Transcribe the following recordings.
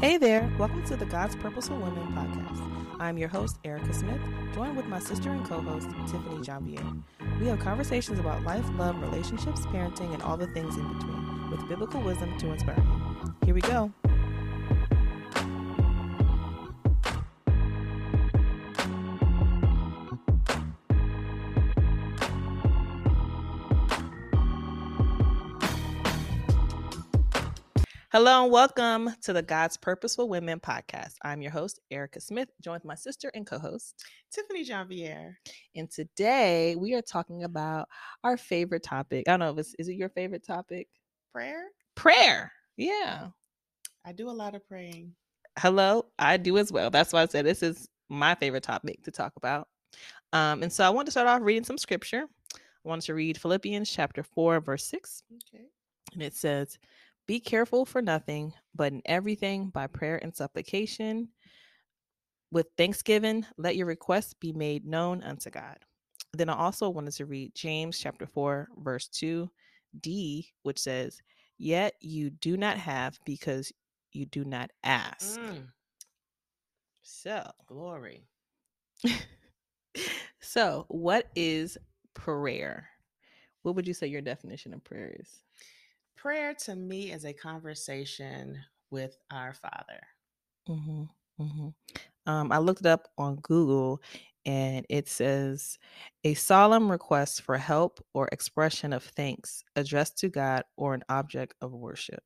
Hey there, welcome to the God's Purposeful Women podcast. I'm your host, Erica Smith, joined with my sister and co host, Tiffany Janvier. We have conversations about life, love, relationships, parenting, and all the things in between, with biblical wisdom to inspire you. Here we go. Hello and welcome to the God's Purposeful Women podcast. I'm your host, Erica Smith, joined with my sister and co host, Tiffany Janvier. And today we are talking about our favorite topic. I don't know if it's, is it your favorite topic? Prayer? Prayer. Yeah. I do a lot of praying. Hello, I do as well. That's why I said this is my favorite topic to talk about. Um, and so I want to start off reading some scripture. I want to read Philippians chapter 4, verse 6. Okay. And it says, Be careful for nothing, but in everything by prayer and supplication. With thanksgiving, let your requests be made known unto God. Then I also wanted to read James chapter 4, verse 2d, which says, Yet you do not have because you do not ask. Mm, So, glory. so what is prayer? What would you say your definition of prayer is? Prayer to me is a conversation with our Father. hmm hmm Um, I looked it up on Google and it says a solemn request for help or expression of thanks addressed to God or an object of worship.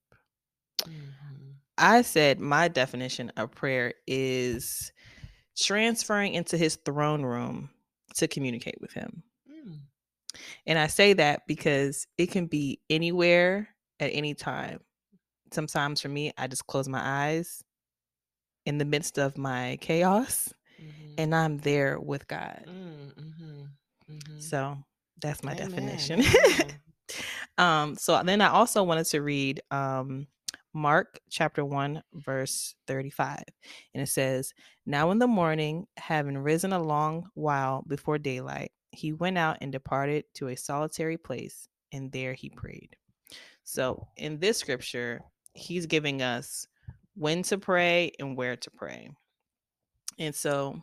Mhm. I said my definition of prayer is transferring into his throne room to communicate with him. Mm, And I say that because it can be anywhere at any time. Sometimes for me, I just close my eyes in the midst of my chaos mhm, and I'm there with God. mm, mhm, mhm. So that's my Amen, definition. um, so then I also wanted to read um, Mark chapter 1, verse 35. And it says, Now in the morning, having risen a long while before daylight, he went out and departed to a solitary place, and there he prayed. So in this scripture, he's giving us when to pray and where to pray. And so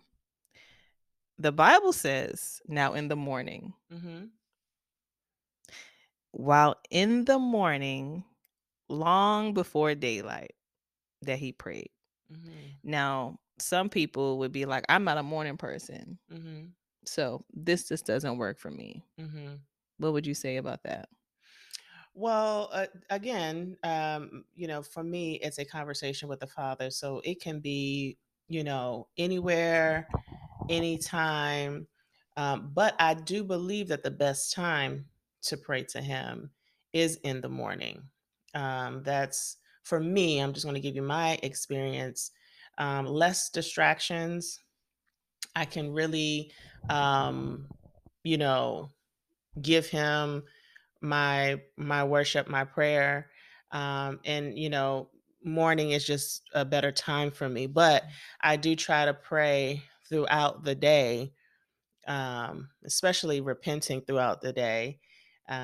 the Bible says, Now in the morning, Mhm. while in the morning, long before daylight, that he prayed. Mhm. Now, some people would be like, I'm not a morning person. Mhm. So this just doesn't work for me. Mhm. What would you say about that? Well, uh, again, um, you know, for me, it's a conversation with the Father. So it can be, you know, anywhere, anytime. Um, but I do believe that the best time to pray to Him is in the morning. Um, that's for me, I'm just going to give you my experience. Um, less distractions. I can really, um, you know, give Him my my worship my prayer um and you know morning is just a better time for me but i do try to pray throughout the day um especially repenting throughout the day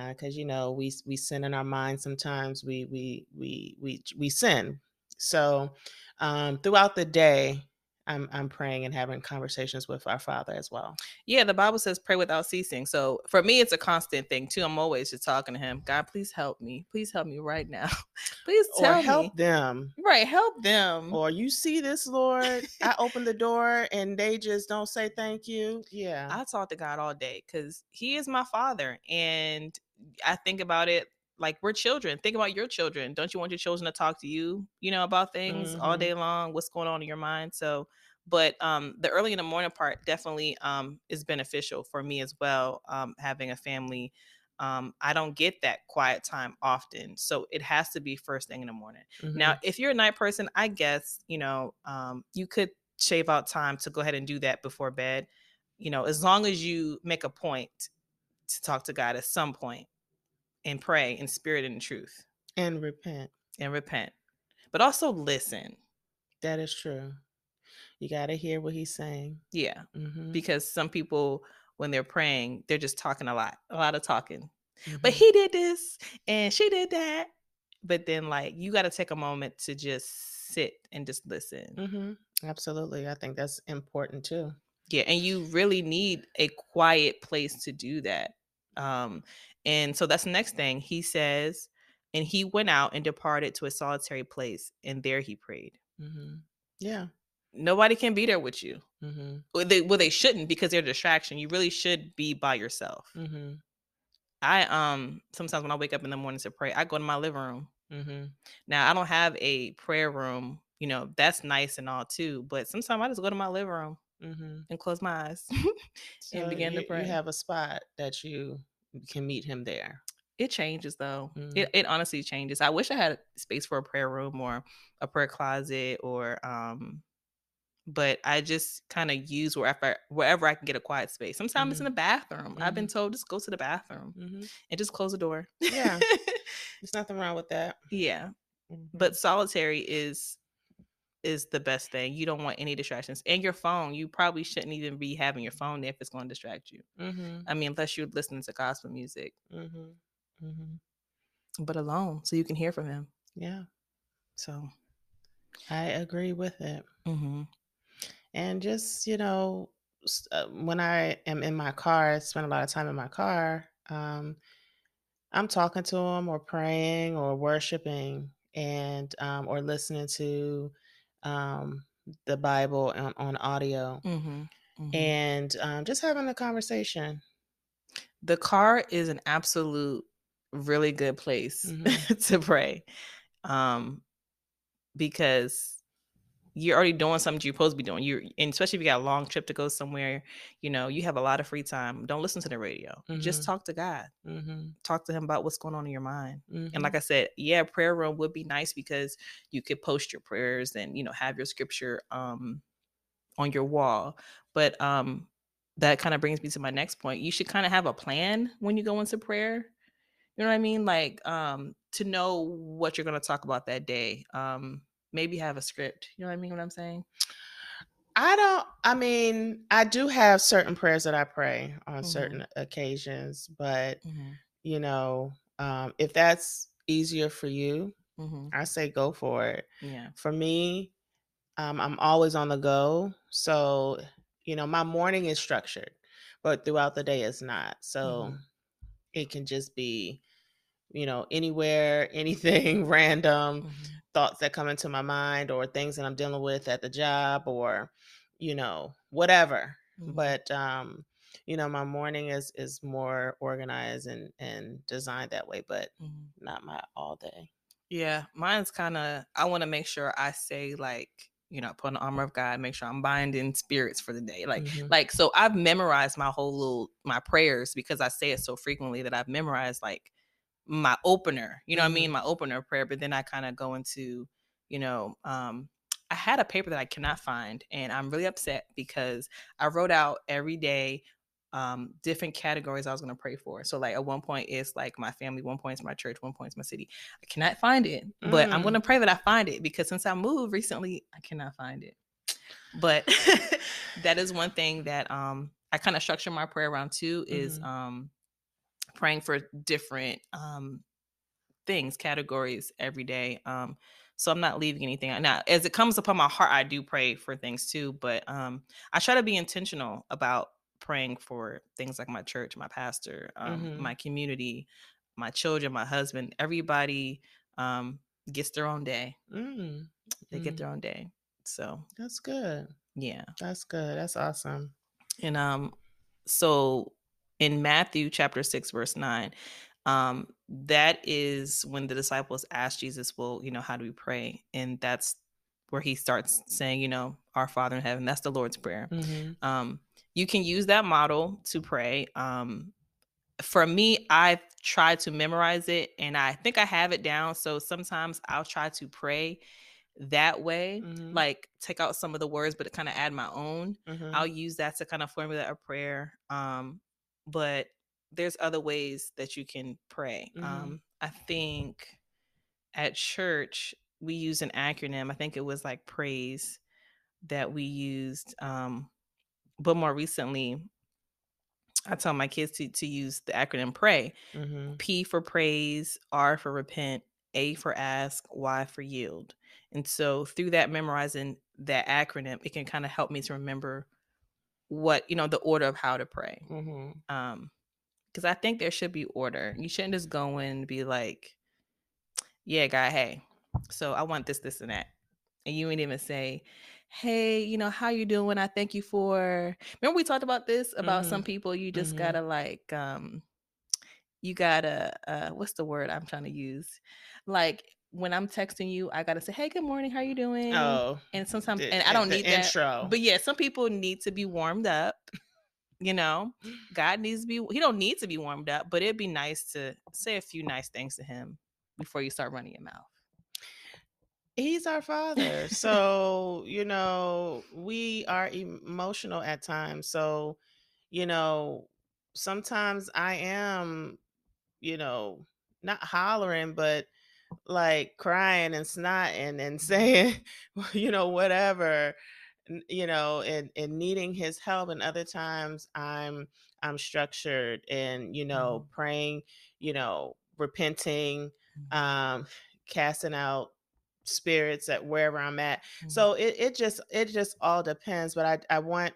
because you know we we sin in our mind sometimes we we we we we sin. So um throughout the day i'm i'm praying and having conversations with our father as well Yeah, the Bible says pray without ceasing. So for me, it's a constant thing too. I'm always just talking to him. God, please help me. Please help me right now. please or help me. them Right, help them. or you see this lord i open the door and they just don't say thank you yeah I talk to God all day because He is my Father, and I think about it like we're children. Think about your children. Don't you want your children to talk to you, you know, about things all Mhm. day long? What's going on in your mind? So, but um, the early in the morning part definitely um is beneficial for me as well. Um, having a family. Um, I don't get that quiet time often, so it has to be first thing in the morning. Now, Mhm. if you're a night person, I guess you know um, you could shave out time to go ahead and do that before bed. You know, as long as you make a point to talk to God at some point and pray in spirit and in truth and repent and repent, but also listen. that is true you got to hear what he's saying Yeah, Mhm. because some people when they're praying, they're just talking a lot, a lot of talking. Mhm. But he did this and she did that. but then like you got to take a moment to just sit and just listen. Mm-hmm. Absolutely. I think that's important too. Yeah, and you really need a quiet place to do that. Um, and so that's the next thing he says, and he went out and departed to a solitary place, and there he prayed. Mm-hmm. Yeah. Nobody can be there with you. Mm-hmm. Well, they, well, they shouldn't because they're a distraction. You really should be by yourself. Mm-hmm. I um sometimes when I wake up in the morning to pray, I go to my living room. Mm-hmm. Now I don't have a prayer room. You know that's nice and all too, but sometimes I just go to my living room Mm-hmm. and close my eyes So and begin you, to pray. You have a spot that you can meet him there. it changes though. Mm. It it honestly changes. I wish I had space for a prayer room or a prayer closet or um but I just kind of use wherever wherever I can get a quiet space. Sometimes it's in the bathroom. I've been told just go to the bathroom Mm-hmm. and just close the door. Yeah. There's nothing wrong with that. yeah. Mhm. But solitary is is the best thing. You don't want any distractions. And your phone, you probably shouldn't even be having your phone there if it's going to distract you. Mhm. I mean, unless you're listening to gospel music, Mhm. Mhm. but alone so you can hear from him. Yeah, So, I agree with it. mhm. And just you know, uh, when I am in my car, I spend a lot of time in my car. Um, I'm talking to him, or praying, or worshiping, and um, or listening to um, the Bible on, on audio, Mhm. Mhm. and um, just having a conversation. the car is an absolute really good place Mhm. to pray um because you're already doing something you're supposed to be doing. You and especially if you got a long trip to go somewhere you know you have a lot of free time don't listen to the radio. Just Mhm. talk to god. Mm-hmm. talk to him about what's going on in your mind. Mm-hmm. and like i said yeah prayer room would be nice because you could post your prayers and you know have your scripture um on your wall. But um that kind of brings me to my next point. You should kind of have a plan when you go into prayer. You know what i mean? Like um to know what you're going to talk about that day. Um maybe have a script you know what i mean what i'm saying I don't. I mean, I do have certain prayers that I pray on Mhm. certain occasions, but mm-hmm. you know, um, if that's easier for you, Mm-hmm. I say go for it. yeah For me, um, I'm always on the go, so you know, my morning is structured, but throughout the day, it's not. So Mhm. it can just be, you know, anywhere, anything random. Mhm. thoughts that come into my mind or things that I'm dealing with at the job or you know whatever Mhm. but um you know my morning is is more organized and and designed that way but Mhm. not my all day Yeah, mine's kind of. I want to make sure I say like, you know, put on the armor of God, make sure I'm binding spirits for the day. Like, Mhm. like so I've memorized my whole little my prayers because I say it so frequently that I've memorized like my opener. You know what I mean? My opener prayer, but then I kind of go into, you know, um I had a paper that I cannot find and I'm really upset because I wrote out every day um different categories I was going to pray for. So like at one point it's like my family, one point is my church, one point is my city. I cannot find it, but I'm Mm. going to pray that I find it because since I moved recently, I cannot find it. But that is one thing that um I kind of structure my prayer around too is Mhm. um praying for different um things, categories every day. Um so I'm not leaving anything out. Now, as it comes upon my heart, I do pray for things too, but um I try to be intentional about praying for things like my church, my pastor, um, Mhm. my community, my children, my husband, everybody um gets their own day. Mm. They get Mm. their own day. So that's good yeah. that's good that's awesome And um so in Matthew chapter 6 verse 9 um that is when the disciples asked Jesus, well, you know, how do we pray? And that's where he starts saying, you know, our Father in heaven. That's the Lord's prayer. Mhm. Um you can use that model to pray. Um for me, I've tried to memorize it and I think I have it down. So sometimes I'll try to pray that way, Mhm. like take out some of the words, but kind of add my own. Mhm. I'll use that to kind of formulate a prayer. Um, but there's other ways that you can pray. Mhm. Um, I think at church we use an acronym. I think it was like praise that we used. Um, but more recently, I tell my kids to to use the acronym pray. Mhm. P for praise, R for repent, A for ask, Y for yield. And so through that memorizing that acronym, it can kind of help me to remember what, you know, the order of how to pray. Mm-hmm. Um, because I think there should be order. You shouldn't just go in and be like, yeah, guy, hey, so I want this, this, and that. And you ain't even say, hey, you know, how you doing? I thank you for remember we talked about this about some Mhm. people you just Mhm. gotta like um you gotta uh what's the word I'm trying to use? Like when I'm texting you, I gotta say, Hey, good morning, how you doing? Oh, and sometimes the- and I don't need that. intro. But yeah, some people need to be warmed up. You know, God needs to be he don't need to be warmed up, but it'd be nice to say a few nice things to him before you start running your mouth. He's our father. So, you know, we are emotional at times. So, you know, sometimes I am, you know, not hollering, but like crying and snotting and saying, you know, whatever, you know, and, and needing his help. And other times I'm I'm structured and, you know, mm-hmm. praying, you know, repenting, mm-hmm. um, casting out spirits at wherever I'm at. Mm-hmm. So it, it just it just all depends. But I I want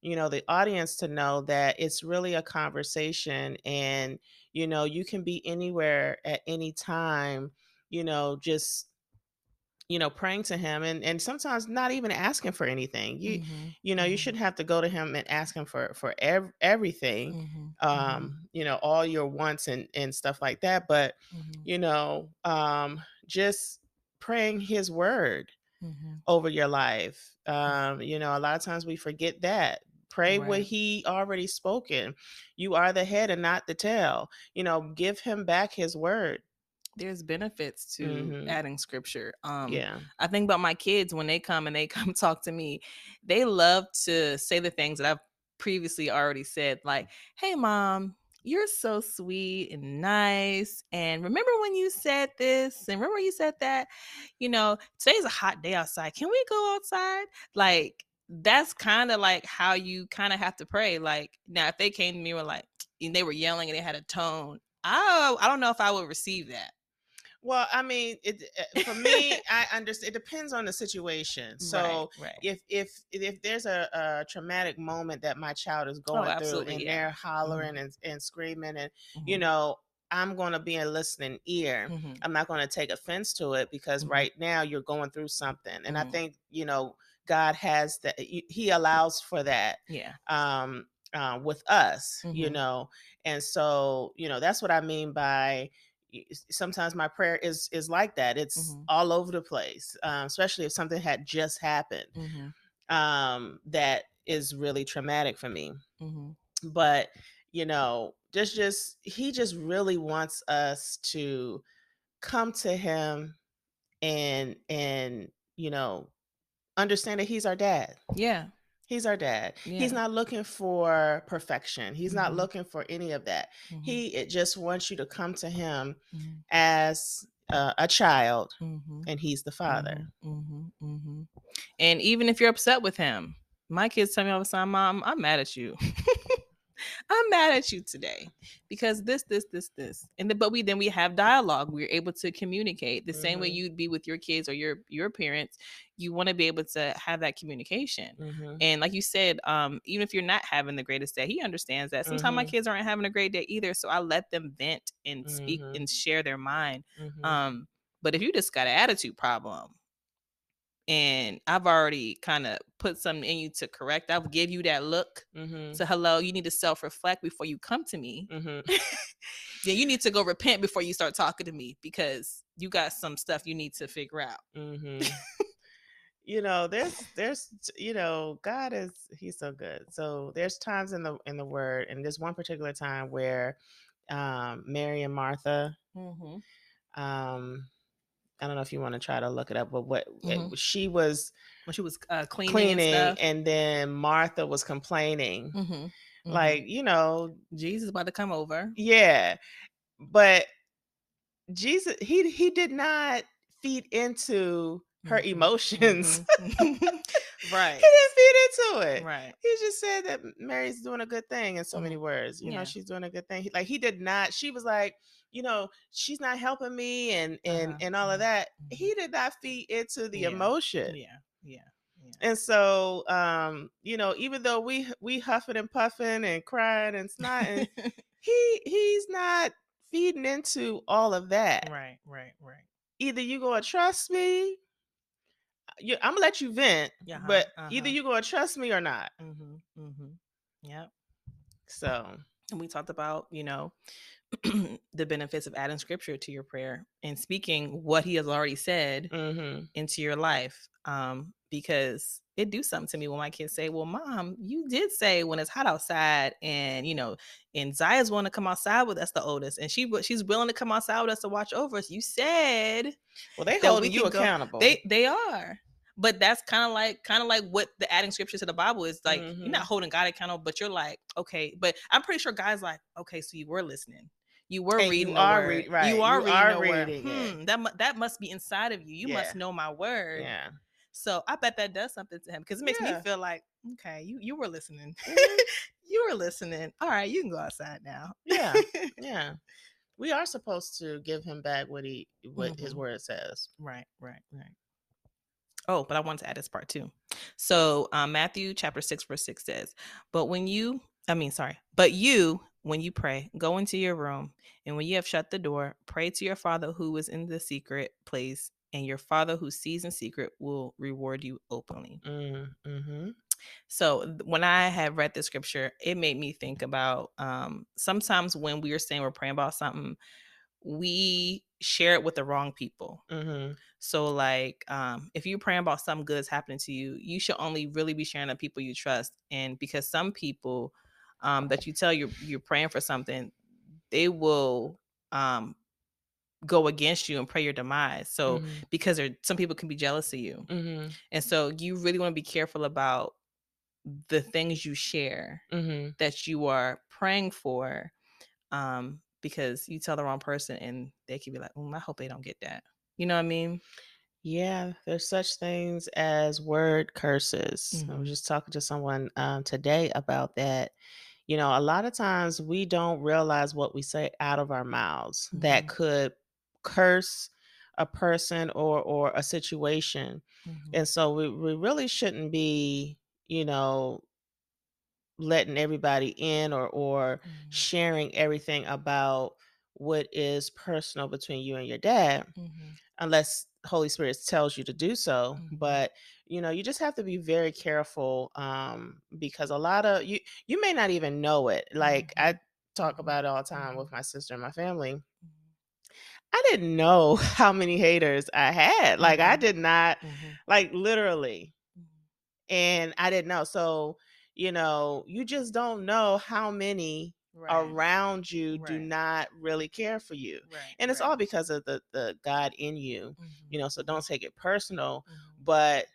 you know the audience to know that it's really a conversation and you know you can be anywhere at any time you know just you know praying to him and and sometimes not even asking for anything you Mhm, you know you mhm, shouldn't have to go to him and ask him for for ev- everything mhm, mhm, um you know all your wants and and stuff like that but mhm, you know um just praying his word mhm. over your life. Um, you know, a lot of times we forget that. Pray what he already spoken. You are the head and not the tail. You know, give him back his word. There's benefits to Mhm. adding scripture. Um, Yeah. I think about my kids when they come and they come talk to me, they love to say the things that I've previously already said, like, "Hey, mom." You're so sweet and nice. And remember when you said this? And remember you said that? You know, today's a hot day outside. Can we go outside? Like, that's kind of like how you kind of have to pray. Like, now, if they came to me and were like, and they were yelling and they had a tone, I, I don't know if I would receive that. Well, I mean, it uh, for me, I understand. It depends on the situation. So, right, right. if if if there's a, a traumatic moment that my child is going through Oh, absolutely, and yeah. they're hollering and, and screaming and you Mhm, know i'm going to be a listening ear mhm, i'm not going to take offense to it because Mhm. right now you're going through something and i Mhm. think you know god has that he allows for that yeah. um uh, with us you know and so you know that's what i mean by sometimes my prayer is is like that it's Mhm. all over the place um, especially if something had just happened Mhm, um, that is really traumatic for me mhm, but you know just just he just really wants us to come to him and and you know understand that he's our dad yeah. He's our dad. He's not looking for perfection. He's not Mhm. looking for any of that. Mhm, he it just wants you to come to him mhm, as uh, a child mhm, and he's the father. Mhm, mhm, mhm. And even if you're upset with him, my kids tell me all the time, "Mom, I'm mad at you. I'm mad at you today because this, this, this, this." And then, but we then we have dialogue. We're able to communicate the same way Mhm. you'd be with your kids or your your parents. You want to be able to have that communication. Mhm. And like you said, um, even if you're not having the greatest day, he understands that. Sometimes my Mhm. kids aren't having a great day either, so I let them vent and speak Mhm. and share their mind. Mhm. Um, but if you just got an attitude problem and I've already kind of put something in you to correct, I'll give you that look. Mhm. So hello, you need to self-reflect before you come to me. Mhm. Then you need to go repent before you start talking to me because you got some stuff you need to figure out. Mhm. you know there's there's you know god is he's so good so there's times in the in the word and there's one particular time where um mary and martha Mhm. um i don't know if you want to try to look it up but what it- Mhm. she was When she was uh, cleaning, cleaning and stuff. and then martha was complaining Mhm. Mhm. like you know Jesus about to come over. yeah but jesus he he did not feed into her Mhm. emotions Mhm. right. he didn't feed into it Right. he just said that Mary's doing a good thing in so many Mhm. words. You know, she's doing a good thing. He- Like he did not. She was like, you know, she's not helping me and and Uh-huh, and all of mhm, that. mhm. He did not feed into the Yeah, emotion. Yeah, yeah, yeah. And so, um, you know, even though we we huffing and puffing and crying and snotting, he he's not feeding into all of that. right, right, right. Either you gonna trust me, you, I'm gonna let you vent, Yeah, but uh-huh. either you gonna trust me or not. Mm-hmm, mm-hmm. Yep. So, And we talked about, you know, the benefits of adding scripture to your prayer and speaking what he has already said hmm into your life. Um, because it do something to me when my kids say, Well, mom, you did say when it's hot outside and you know, and Zaya's want to come outside with us, the oldest, and she she's willing to come outside with us to watch over us. You said well, they holding we you can go- accountable. they they are. But that's kind of like kind of like what the adding scripture to the Bible is like. You're Mhm. not holding God accountable, but you're like, okay. But I'm pretty sure God's like, okay, so you were listening, you were And you reading the are read- right, you are you reading are reading it. Hmm, that that must be inside of you. You must know my word. yeah. So I bet that does something to him because it makes Yeah. me feel like, okay, you you were listening, Mhm. you were listening. All right, you can go outside now. Yeah. Yeah. We are supposed to give him back what he what his Mhm. word says. Right, right, right. Oh, but I want to add this part too. So um, Matthew chapter 6, verse 6 says, But when you, I mean, sorry, but you, when you pray, go into your room, and when you have shut the door, pray to your Father who is in the secret place, and your Father who sees in secret will reward you openly. Mm, hmm So when I have read the scripture, it made me think about um, sometimes when we are saying we're praying about something, we share it with the wrong people. hmm So like um if you're praying about something good is happening to you, you should only really be sharing the people you trust. And because some people um that you tell you're you're praying for something, they will um go against you and pray your demise. So because there some people can be jealous of you. hmm And so you really want to be careful about the things you share hmm that you are praying for. Um because you tell the wrong person and they can be like, mm, I hope they don't get that. You know what I mean? Yeah, there's such things as word curses. I was just talking to someone um, today about that. You know, a lot of times we don't realize what we say out of our mouths that Mhm. could curse a person or or a situation. Mhm. And so we, we really shouldn't be, you know, letting everybody in or or Mhm. sharing everything about what is personal between you and your dad Mhm. unless Holy Spirit tells you to do so. Mhm. But you know, you just have to be very careful um, because a lot of you you may not even know it. Like Mhm. I talk about it all the time with my sister and my family. Mhm. I didn't know how many haters I had. Like I Mhm. did not like literally and I didn't know. So, you know, you just don't know how many Right. around you do not really care for you. Right. And it's right. all because of the the God in you. Mhm. You know, so don't take it personal, Mhm. but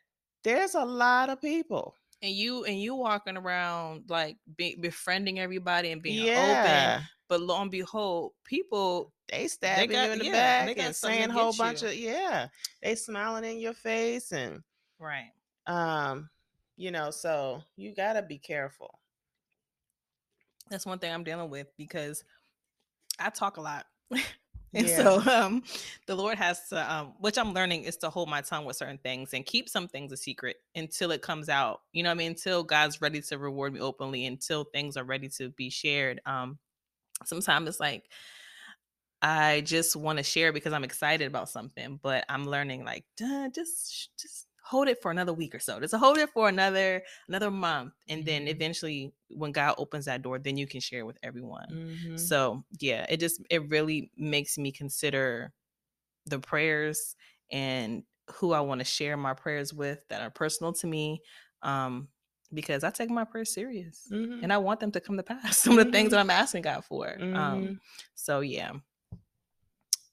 there's a lot of people. And you and you walking around like be, befriending everybody and being open, yeah. but lo and behold, people They stabbing got- you in the yeah, back they got and saying a whole bunch you. of yeah. They smiling in your face and right. um, you know, so you gotta be careful. That's one thing I'm dealing with because I talk a lot. Yeah. and so um the Lord has to um which I'm learning is to hold my tongue with certain things and keep some things a secret until it comes out. You know what I mean? Until God's ready to reward me openly, until things are ready to be shared. Um sometimes it's like I just want to share because I'm excited about something, but I'm learning like "Duh, just just hold it for another week or so. Just hold it for another another month, and then Mhm. eventually, when God opens that door, then you can share with everyone. Mhm. So yeah, it just it really makes me consider the prayers and who I want to share my prayers with that are personal to me. Um, because I take my prayers serious Mhm. and I want them to come to pass. Some of the things that I'm asking God for. Um, so yeah.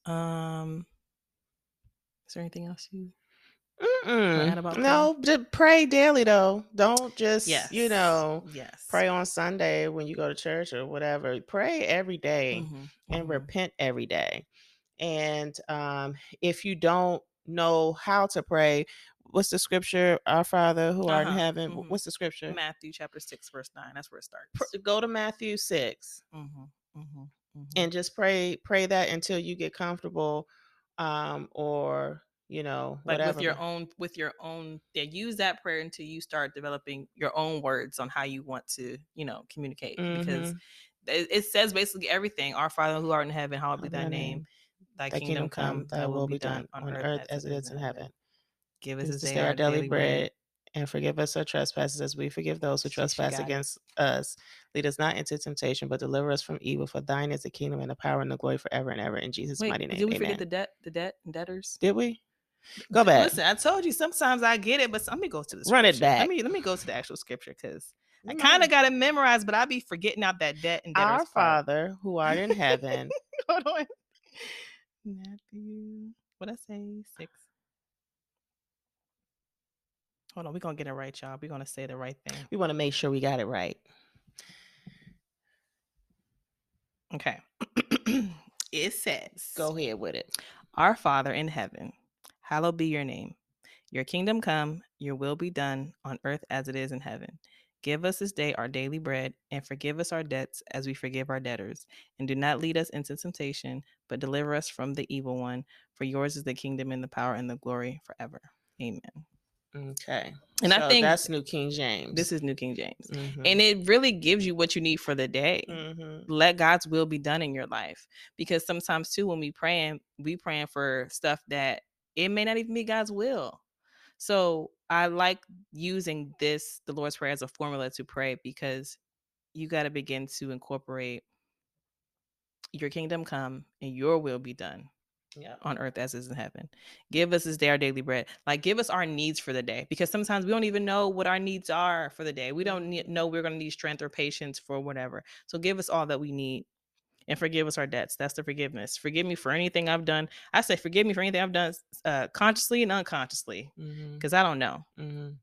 Um, is there anything else you? Mm-mm. no, just pray daily though. Don't just Yes. you know Yes. pray on Sunday when you go to church or whatever. Pray every day Mhm, and mhm. repent every day. And um, if you don't know how to pray, what's the scripture? Our Father who art in Uh-huh, heaven. mhm. What's the scripture? Matthew chapter six verse nine. That's where it starts. Go to Matthew six. Mhm, mhm. Mhm. and just pray pray that until you get comfortable um or you know like whatever with your own with your own yeah use that prayer until you start developing your own words on how you want to you know communicate because Mhm. it, it says basically everything our father who art in heaven hallowed be thy name name. thy thy kingdom come thy will be done on earth as it is in heaven give us this day our daily bread and forgive us our trespasses as we forgive those who trespass got it. against us. Lead us not into temptation, but deliver us from evil. For thine is the kingdom and the power and the glory forever and ever. In Jesus' wait mighty name. did we Amen. forget the debt the debt and debtors Did we? Go back. listen i told you sometimes i get it but let me go to the Run it scripture. let me let me go to the actual scripture because I kind of got it memorized, but I be forgetting out that debt and Our part. Father who art in heaven. Hold on. Matthew. What I say? Six. Hold on, we're gonna get it right, y'all. We're gonna say the right thing. we want to make sure we got it right. Okay. it says Go ahead with it. Our Father in heaven, hallowed be your name. Your kingdom come, your will be done on earth as it is in heaven. Give us this day our daily bread, and forgive us our debts as we forgive our debtors. And do not lead us into temptation, but deliver us from the evil one. For yours is the kingdom and the power and the glory forever. Amen. Okay. And I think that's New King James. This is New King James. Mhm. And it really gives you what you need for the day. Mhm. Let God's will be done in your life. Because sometimes too, when we praying, we praying for stuff that it may not even be God's will. So I like using this, the Lord's Prayer, as a formula to pray because you got to begin to incorporate your kingdom come and your will be done Yeah. on earth as is in heaven. Give us this day our daily bread. Like give us our needs for the day because sometimes we don't even know what our needs are for the day. We don't need, know we're going to need strength or patience for whatever. So give us all that we need and forgive us our debts. That's the forgiveness. Forgive me for anything I've done. I say forgive me for anything I've done uh, consciously and unconsciously because I don't know. Mhm.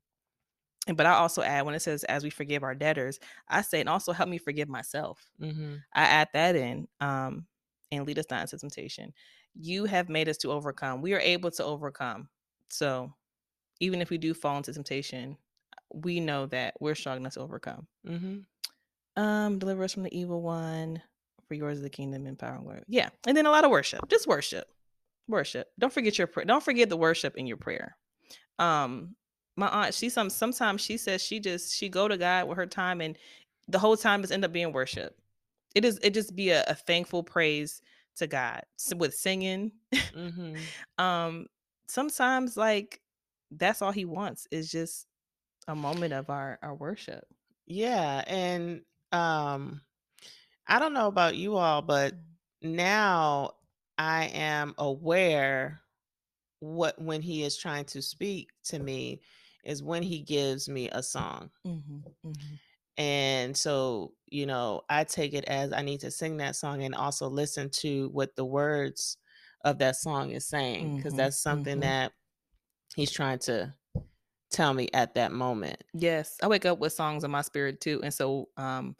And but I also add when it says as we forgive our debtors, I say and also help me forgive myself. Mhm. I add that in um, and lead us not into temptation. You have made us to overcome. We are able to overcome. So even if we do fall into temptation, we know that we're strong enough to overcome. Mhm. Um, deliver us from the evil one. For yours is the kingdom and power and glory. Yeah, and then a lot of worship. Just worship, worship. Don't forget your prayer. Don't forget the worship in your prayer. Um, my aunt, she some sometimes she says she just she go to God with her time, and the whole time is end up being worship. It is it just be a, a thankful praise to God s- with singing. Mhm. um, sometimes like that's all He wants is just a moment of our our worship. Yeah, and um I don't know about you all, but now I am aware what when he is trying to speak to me is when he gives me a song. Mhm, mhm. And so, you know, I take it as I need to sing that song and also listen to what the words of that song is saying because Mhm, that's something mhm. that he's trying to tell me at that moment. Yes, I wake up with songs in my spirit too, and so um,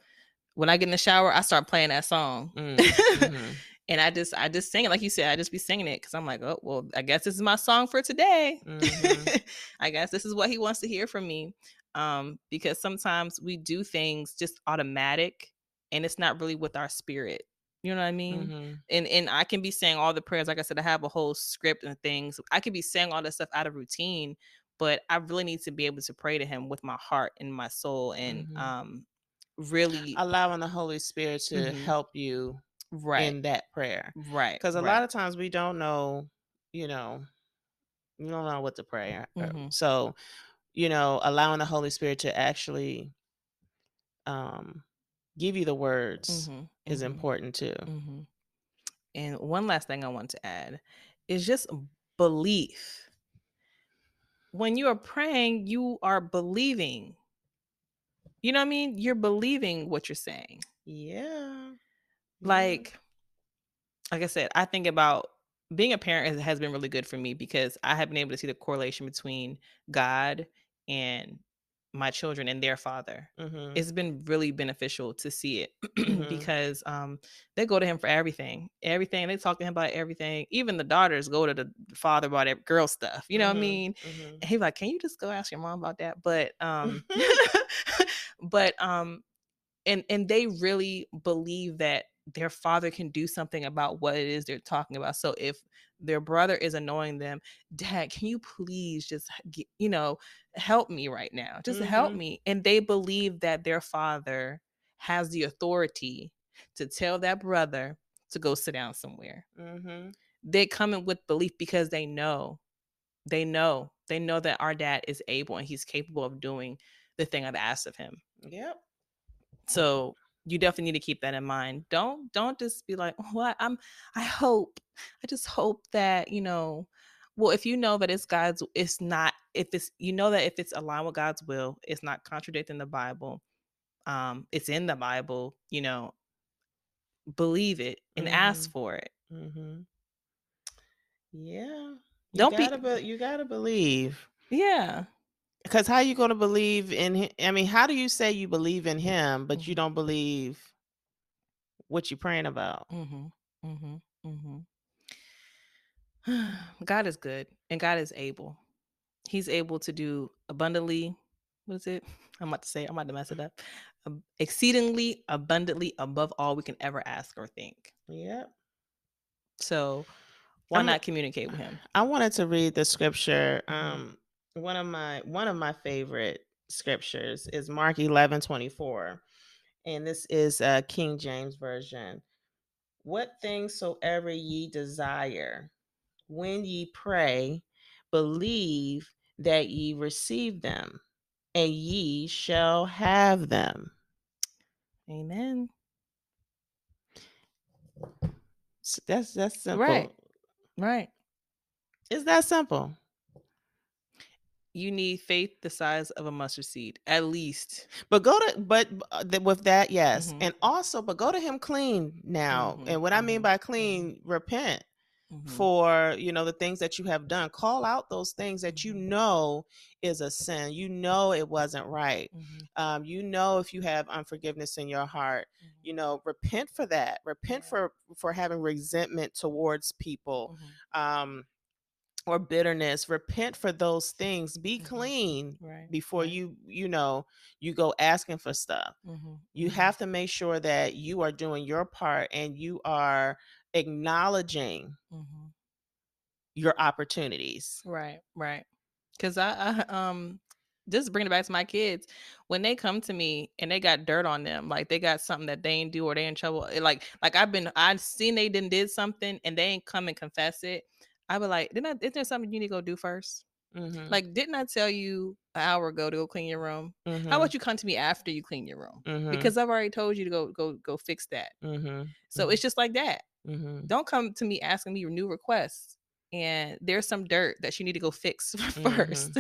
when I get in the shower, I start playing that song, Mm, mhm. and I just I just sing it like you said. I just be singing it because I'm like, oh well, I guess this is my song for today. Mhm. I guess this is what he wants to hear from me. Um, because sometimes we do things just automatic, and it's not really with our spirit. You know what I mean? Mhm. and and I can be saying all the prayers. Like I said, I have a whole script and things. I could be saying all this stuff out of routine, but I really need to be able to pray to Him with my heart and my soul, and Mhm. um, really Allowing the Holy Spirit to Mhm. help you right, in that prayer. right, Because a right. lot of times we don't know, you know, we don't know what to pray. or- Mhm. So, you know, allowing the Holy Spirit to actually um, give you the words Mhm, is mhm, important too. mhm. And one last thing I want to add is just belief. When you are praying, you are believing. You know what I mean? You're believing what you're saying. Yeah. like like i said i think about being a parent has, been really good for me because i have been able to see the correlation between god and my children and their father Mhm. it's been really beneficial to see it Mhm. because um they go to him for everything everything they talk to him about everything even the daughters go to the father about every girl stuff you know what i Mhm. mean Mhm. and he's like can you just go ask your mom about that but um but um and and they really believe that their father can do something about what it is they're talking about. So if their brother is annoying them, Dad, can you please just get, you know help me right now? Just help Mhm. me. And they believe that their father has the authority to tell that brother to go sit down somewhere. Mhm. They come in with belief because they know, they know, they know that our dad is able and he's capable of doing the thing I've asked of him. Yep. So you definitely need to keep that in mind. Don't don't just be like, "What? I'm I hope. I just hope that, you know, well, if you know that it's God's it's not if it's you know that if it's aligned with God's will, it's not contradicting the Bible. Um it's in the Bible, you know, believe it and ask Mhm. for it. Mm-hmm. Yeah. You Don't gotta be, you gotta believe. yeah. Because how you gonna believe in him? I mean, how do you say you believe in him, but you Mhm. don't believe what you're praying about? Mhm. Mhm. Mhm. God is good and God is able. He's able to do abundantly. What is it? I'm about to say. I'm about to mess it up. Exceedingly abundantly above all we can ever ask or think. Yep. So why I'm- not communicate with him? I wanted to read the scripture. Um, one of my one of my favorite scriptures is Mark 11, 24. And this is uh King James Version. What things soever ye desire, when ye pray, believe that ye receive them, and ye shall have them. Amen. S- That's that's simple. Right. Right. It's that simple. You need faith the size of a mustard seed, at least. But go to but uh, th- with that, yes, Mhm. and also, but go to him clean now. Mhm, And what I mean mhm, by mhm. clean, repent Mhm. for you know the things that you have done. Call out those things that you Mhm. know is a sin. You know it wasn't right. Um, you know if you have unforgiveness in your heart. You know, repent for that. Repent Right. for for having resentment towards people. Um, or bitterness repent for those things be Mhm. clean Right. before right. you you know you go asking for stuff Mhm, you mhm. have to make sure that you are doing your part and you are acknowledging Mhm. your opportunities Right, right. Because I, I, um, just bring it back to my kids when they come to me and they got dirt on them, like they got something that they ain't do or they in trouble. Like, like I've been, I've seen they didn't did something and they ain't come and confess it. I be like, didn't I, isn't there something you need to go do first? Mhm, Like, didn't I tell you an hour ago to go clean your room? How mhm, about you come to me after you clean your room? mhm, Because I've already told you to go, go, go fix that. mhm, So it's just like that. mhm, Don't come to me asking me new requests. And there's some dirt that you need to go fix 1st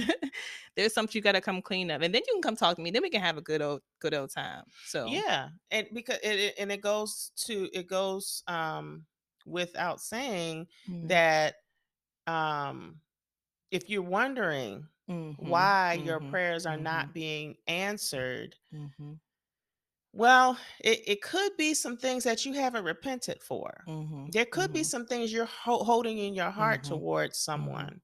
there's something you got to come clean up, and then you can come talk to me. Then we can have a good old good old time. So yeah and because it, and it goes to it goes um without saying Mhm, that um if you're wondering mhm, why your mhm, prayers are mhm, not being answered mhm, well it, it could be some things that you haven't repented for. Mhm, there could be mhm, some things you're ho- holding in your heart towards someone.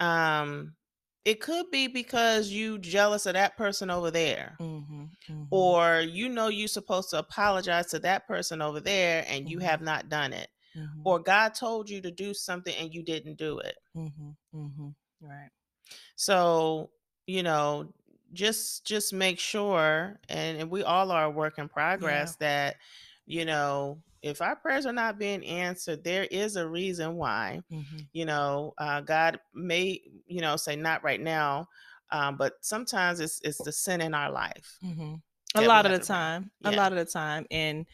um it could be because you jealous of that person over there mhm, mhm, or you know you're supposed to apologize to that person over there and you Mhm. have not done it mhm, or god told you to do something and you didn't do it mhm, mhm. right. so you know just just make sure and, and we all are a work in progress that you know if our prayers are not being answered there is a reason why Mhm, you know uh, god may you know say not right now um, but sometimes it's it's the sin in our life mhm. A lot of the time, Yeah. a lot of the time, and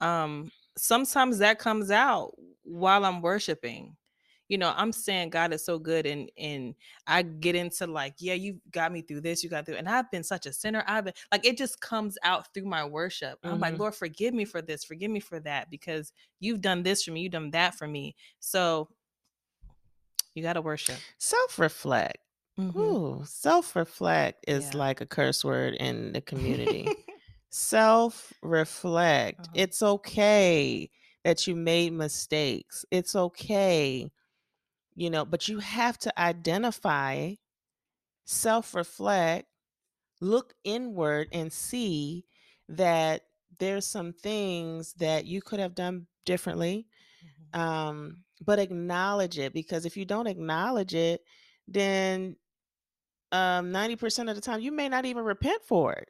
um, sometimes that comes out while I'm worshiping. You know, I'm saying God is so good, and and I get into like, yeah, you got me through this, you got through, and I've been such a sinner. I've been like, it just comes out through my worship. I'm like, Mhm. Lord, forgive me for this, forgive me for that, because you've done this for me, you've done that for me. So you got to worship. self-reflect Mhm. Ooh, self-reflect is Yeah. like a curse word in the community self-reflect Uh-huh. it's okay that you made mistakes it's okay you know but you have to identify self-reflect look inward and see that there's some things that you could have done differently. Mhm. Um, but acknowledge it because if you don't acknowledge it, then um 90% of the time you may not even repent for it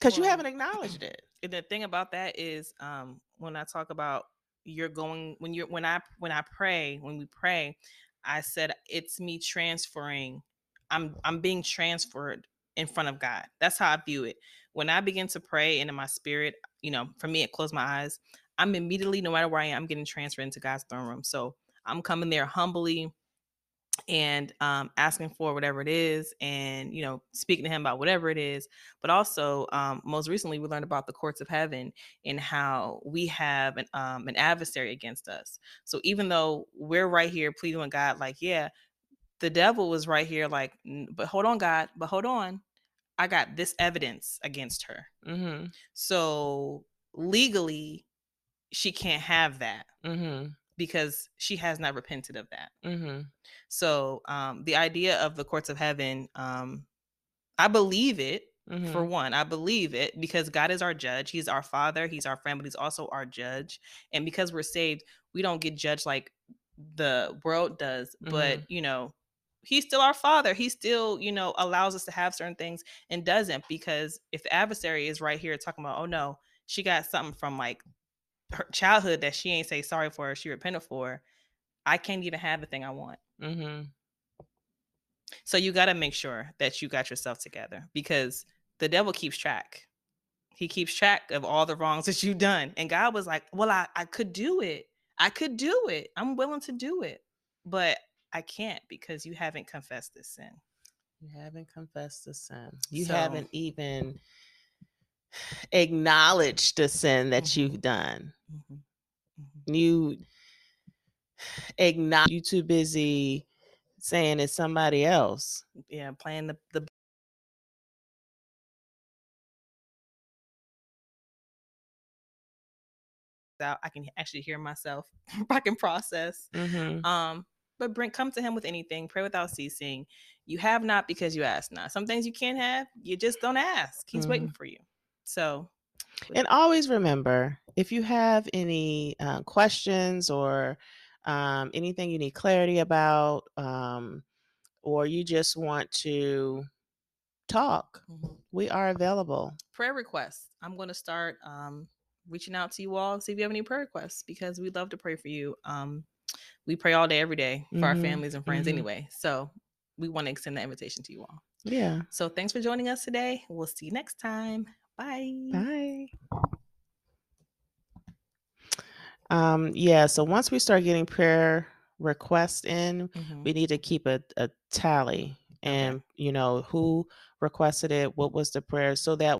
because you haven't acknowledged it. and the thing about that is um when i talk about you're going when you're when i when i pray when we pray i said it's me transferring. I'm i'm being transferred in front of god. That's how i view it. When i begin to pray and in my spirit you know for me it closed my eyes i'm immediately no matter where i am i'm getting transferred into god's throne room. So i'm coming there humbly and um, asking for whatever it is and you know speaking to him about whatever it is but also um, most recently we learned about the courts of heaven and how we have an, um, an adversary against us so even though we're right here pleading with god like yeah the devil was right here like but hold on god but hold on i got this evidence against her Mm-hmm. so legally she can't have that Mm-hmm. Because she has not repented of that Mm-hmm. so um, the idea of the courts of heaven, um, I believe it. For Mm-hmm. one, I believe it because God is our judge. He's our father. He's our friend, but he's also our judge. And because we're saved, we don't get judged like the world does. But you know, he's still our father. He still, you know, allows us to have certain things and doesn't because if the adversary is right here talking about, oh no, she got something from like her childhood that she ain't say sorry for, or she repented for. I can't even have the thing I want. Mm-hmm. So you got to make sure that you got yourself together because the devil keeps track. He keeps track of all the wrongs that you've done. And God was like, Well, I, I could do it. I could do it. I'm willing to do it. But I can't because you haven't confessed this sin. You haven't confessed the sin. You So- haven't even acknowledged the sin that Mhm. you've done. Mhm. Mhm. You acknowledge you too busy saying it's somebody else. Yeah, playing the, the out. I can actually hear myself. I can process. Mm-hmm. Um, but bring come to him with anything. Pray without ceasing. You have not because you ask not. Some things you can't have, you just don't ask. He's waiting for you. So And always remember if you have any uh, questions or um, anything you need clarity about, um, or you just want to talk, mhm. we are available. prayer requests. I'm going to start um, reaching out to you all, see if you have any prayer requests because we love to pray for you. Um, we pray all day, every day for our Mhm, families and friends mhm. anyway. So we want to extend that invitation to you all. Yeah. So thanks for joining us today. We'll see you next time. Bye. Bye. Um, yeah, so once we start getting prayer requests in, Mhm. we need to keep a, a tally and you know who requested it, what was the prayer, so that